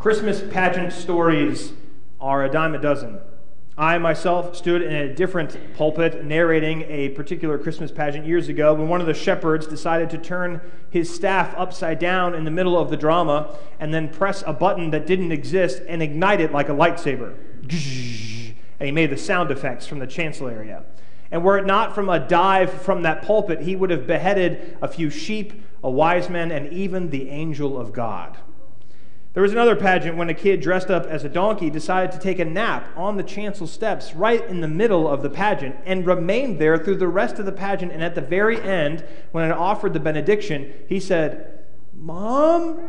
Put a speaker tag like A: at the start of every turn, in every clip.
A: Christmas pageant stories are a dime a dozen. I myself stood in a different pulpit narrating a particular Christmas pageant years ago when one of the shepherds decided to turn his staff upside down in the middle of the drama and then press a button that didn't exist and ignite it like a lightsaber. And he made the sound effects from the chancel area. And were it not from a dive from that pulpit, he would have beheaded a few sheep, a wise man, and even the angel of God. There was another pageant when a kid dressed up as a donkey decided to take a nap on the chancel steps right in the middle of the pageant and remained there through the rest of the pageant. And at the very end, when it offered the benediction, he said, Mom?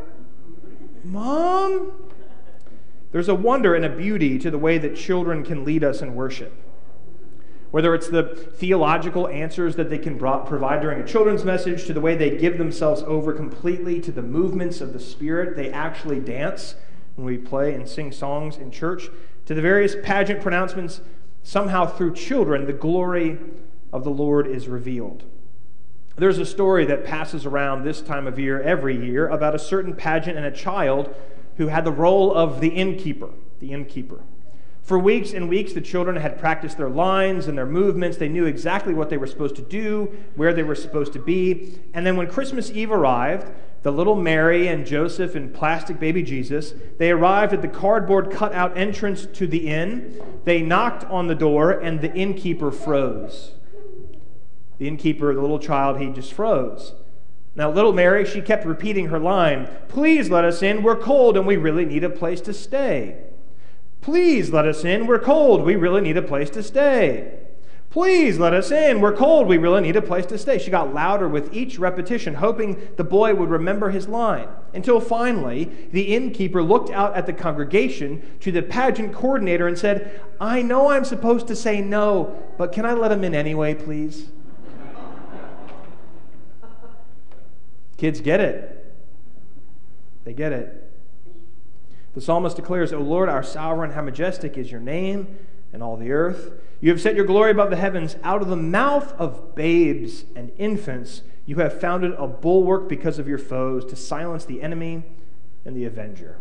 A: Mom? There's a wonder and a beauty to the way that children can lead us in worship whether it's the theological answers that they can provide during a children's message, to the way they give themselves over completely to the movements of the Spirit, they actually dance when we play and sing songs in church, to the various pageant pronouncements, somehow through children, the glory of the Lord is revealed. There's a story that passes around this time of year every year about a certain pageant and a child who had the role of the innkeeper. The innkeeper. For weeks and weeks, the children had practiced their lines and their movements. They knew exactly what they were supposed to do, where they were supposed to be. And then when Christmas Eve arrived, the little Mary and Joseph and plastic baby Jesus, they arrived at the cardboard cutout entrance to the inn. They knocked on the door, and the innkeeper froze. The innkeeper, the little child, he just froze. Now, little Mary, she kept repeating her line Please let us in. We're cold and we really need a place to stay. Please let us in. We're cold. We really need a place to stay. Please let us in. We're cold. We really need a place to stay. She got louder with each repetition, hoping the boy would remember his line. Until finally, the innkeeper looked out at the congregation to the pageant coordinator and said, I know I'm supposed to say no, but can I let him in anyway, please? Kids get it. They get it. The psalmist declares, O Lord, our sovereign, how majestic is your name and all the earth. You have set your glory above the heavens. Out of the mouth of babes and infants, you have founded a bulwark because of your foes to silence the enemy and the avenger.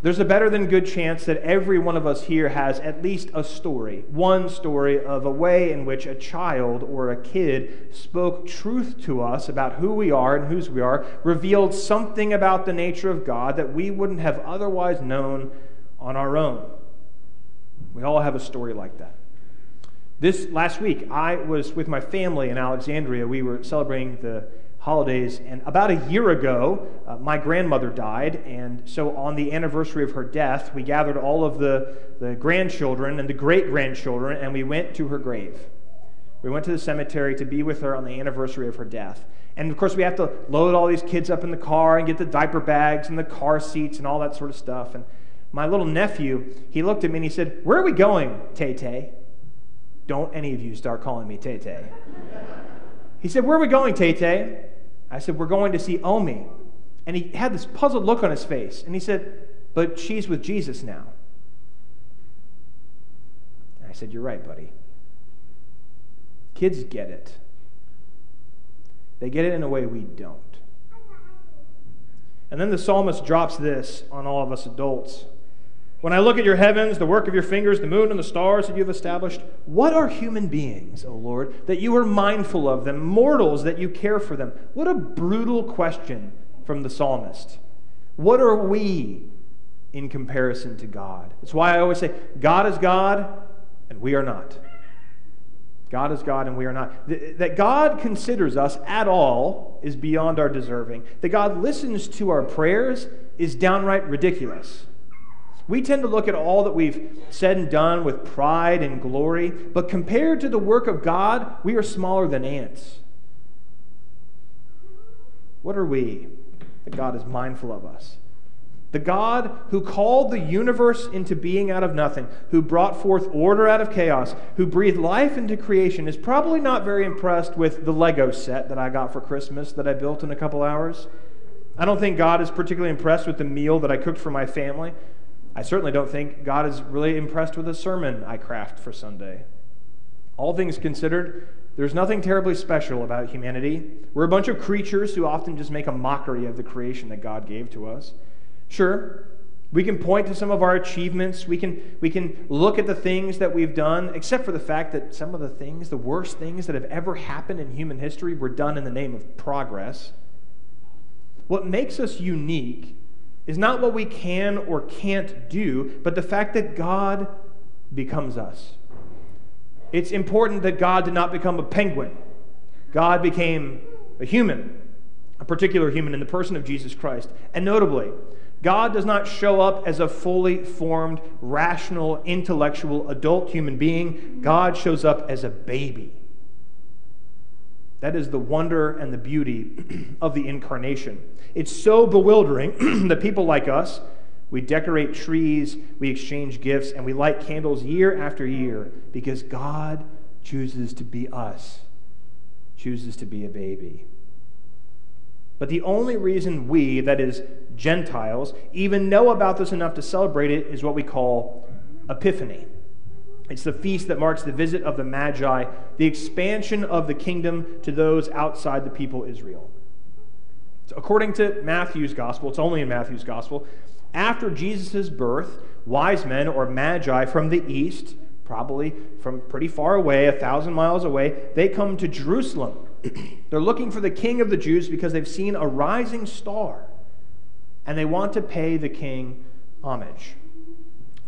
A: There's a better than good chance that every one of us here has at least a story, one story of a way in which a child or a kid spoke truth to us about who we are and whose we are, revealed something about the nature of God that we wouldn't have otherwise known on our own. We all have a story like that. This last week, I was with my family in Alexandria. We were celebrating the holidays. And about a year ago, uh, my grandmother died. And so, on the anniversary of her death, we gathered all of the, the grandchildren and the great grandchildren, and we went to her grave. We went to the cemetery to be with her on the anniversary of her death. And of course, we have to load all these kids up in the car and get the diaper bags and the car seats and all that sort of stuff. And my little nephew, he looked at me and he said, Where are we going, Tay Tay? Don't any of you start calling me Tay Tay. He said, Where are we going, Tay Tay? I said, We're going to see Omi. And he had this puzzled look on his face. And he said, But she's with Jesus now. And I said, You're right, buddy. Kids get it. They get it in a way we don't. And then the psalmist drops this on all of us adults. When I look at your heavens, the work of your fingers, the moon and the stars that you have established, what are human beings, O Lord, that you are mindful of them, mortals that you care for them? What a brutal question from the psalmist. What are we in comparison to God? That's why I always say, God is God, and we are not. God is God, and we are not. That God considers us at all is beyond our deserving. That God listens to our prayers is downright ridiculous. We tend to look at all that we've said and done with pride and glory, but compared to the work of God, we are smaller than ants. What are we that God is mindful of us? The God who called the universe into being out of nothing, who brought forth order out of chaos, who breathed life into creation, is probably not very impressed with the Lego set that I got for Christmas that I built in a couple hours. I don't think God is particularly impressed with the meal that I cooked for my family. I certainly don't think God is really impressed with the sermon I craft for Sunday. All things considered, there's nothing terribly special about humanity. We're a bunch of creatures who often just make a mockery of the creation that God gave to us. Sure, We can point to some of our achievements. We can, we can look at the things that we've done, except for the fact that some of the things, the worst things that have ever happened in human history, were done in the name of progress. What makes us unique is not what we can or can't do, but the fact that God becomes us. It's important that God did not become a penguin, God became a human, a particular human in the person of Jesus Christ. And notably, God does not show up as a fully formed, rational, intellectual, adult human being. God shows up as a baby. That is the wonder and the beauty of the incarnation. It's so bewildering that people like us, we decorate trees, we exchange gifts, and we light candles year after year because God chooses to be us, chooses to be a baby. But the only reason we, that is, Gentiles, even know about this enough to celebrate it is what we call Epiphany. It's the feast that marks the visit of the Magi, the expansion of the kingdom to those outside the people Israel. So according to Matthew's gospel, it's only in Matthew's gospel, after Jesus' birth, wise men or magi from the east, probably from pretty far away, a thousand miles away, they come to Jerusalem They're looking for the king of the Jews because they've seen a rising star and they want to pay the king homage.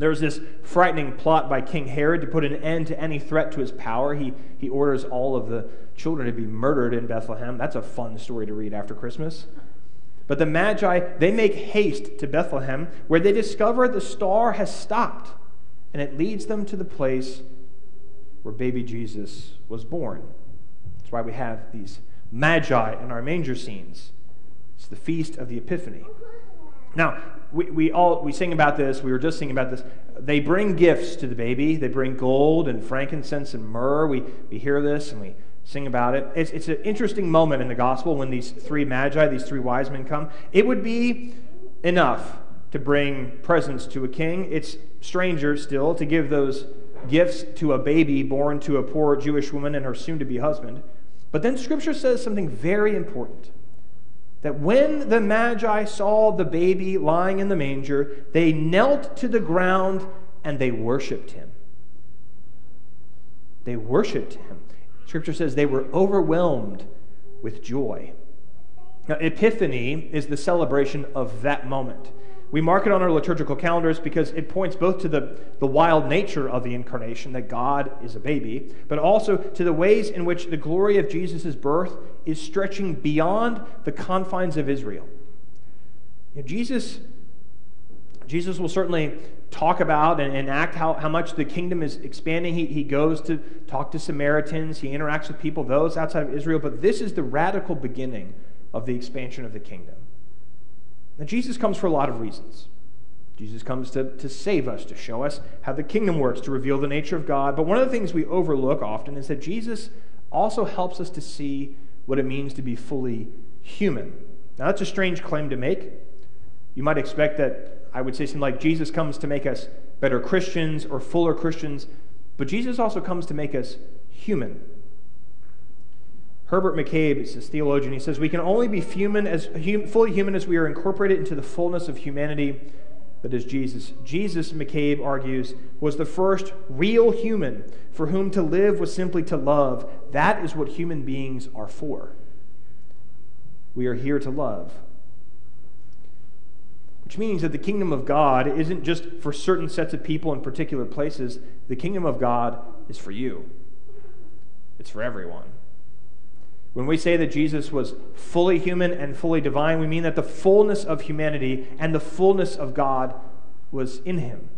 A: There's this frightening plot by King Herod to put an end to any threat to his power. He, he orders all of the children to be murdered in Bethlehem. That's a fun story to read after Christmas. But the Magi, they make haste to Bethlehem where they discover the star has stopped and it leads them to the place where baby Jesus was born. That's why we have these magi in our manger scenes. It's the feast of the Epiphany. Now, we, we all we sing about this, we were just singing about this. They bring gifts to the baby. They bring gold and frankincense and myrrh. We, we hear this and we sing about it. It's, it's an interesting moment in the gospel when these three magi, these three wise men come. It would be enough to bring presents to a king. It's stranger still to give those gifts to a baby born to a poor Jewish woman and her soon to be husband. But then Scripture says something very important that when the Magi saw the baby lying in the manger, they knelt to the ground and they worshiped him. They worshiped him. Scripture says they were overwhelmed with joy. Now, Epiphany is the celebration of that moment. We mark it on our liturgical calendars because it points both to the, the wild nature of the incarnation, that God is a baby, but also to the ways in which the glory of Jesus' birth is stretching beyond the confines of Israel. You know, Jesus, Jesus will certainly talk about and, and act how, how much the kingdom is expanding. He, he goes to talk to Samaritans, he interacts with people, those outside of Israel, but this is the radical beginning of the expansion of the kingdom. Now, Jesus comes for a lot of reasons. Jesus comes to, to save us, to show us how the kingdom works, to reveal the nature of God. But one of the things we overlook often is that Jesus also helps us to see what it means to be fully human. Now, that's a strange claim to make. You might expect that I would say something like Jesus comes to make us better Christians or fuller Christians, but Jesus also comes to make us human. Herbert McCabe is a theologian. He says, We can only be human as, hum, fully human as we are incorporated into the fullness of humanity that is Jesus. Jesus, McCabe argues, was the first real human for whom to live was simply to love. That is what human beings are for. We are here to love. Which means that the kingdom of God isn't just for certain sets of people in particular places, the kingdom of God is for you, it's for everyone. When we say that Jesus was fully human and fully divine, we mean that the fullness of humanity and the fullness of God was in him.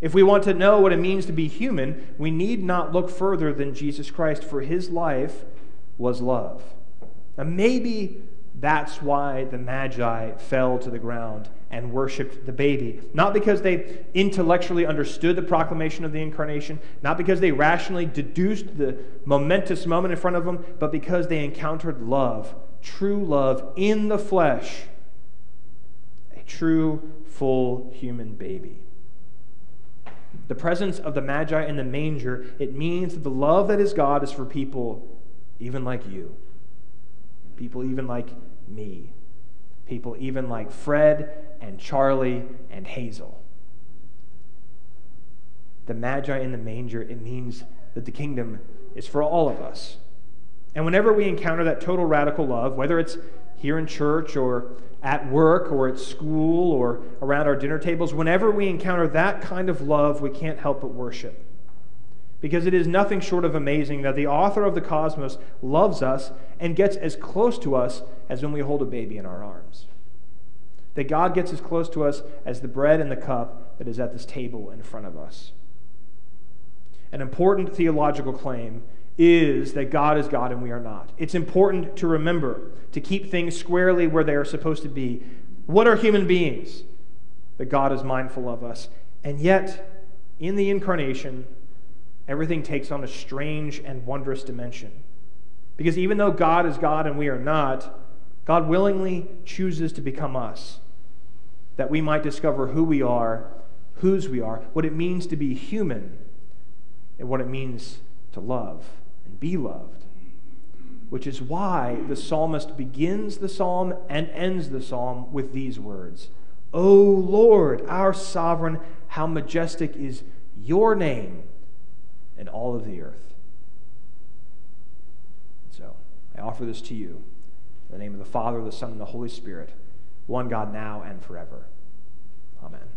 A: If we want to know what it means to be human, we need not look further than Jesus Christ, for his life was love. Now, maybe that's why the Magi fell to the ground and worshiped the baby. Not because they intellectually understood the proclamation of the incarnation, not because they rationally deduced the momentous moment in front of them, but because they encountered love, true love in the flesh, a true, full human baby. The presence of the Magi in the manger, it means that the love that is God is for people even like you people even like me, people even like Fred and Charlie and Hazel. The Magi in the manger, it means that the kingdom is for all of us. And whenever we encounter that total radical love, whether it's here in church or at work or at school or around our dinner tables, whenever we encounter that kind of love, we can't help but worship. Because it is nothing short of amazing that the author of the cosmos loves us and gets as close to us as when we hold a baby in our arms. That God gets as close to us as the bread and the cup that is at this table in front of us. An important theological claim is that God is God and we are not. It's important to remember to keep things squarely where they are supposed to be. What are human beings? That God is mindful of us. And yet, in the incarnation, everything takes on a strange and wondrous dimension. Because even though God is God and we are not, God willingly chooses to become us, that we might discover who we are, whose we are, what it means to be human, and what it means to love and be loved. Which is why the psalmist begins the psalm and ends the psalm with these words O Lord, our sovereign, how majestic is your name in all of the earth. So I offer this to you in the name of the Father, the Son, and the Holy Spirit, one God now and forever. Amen.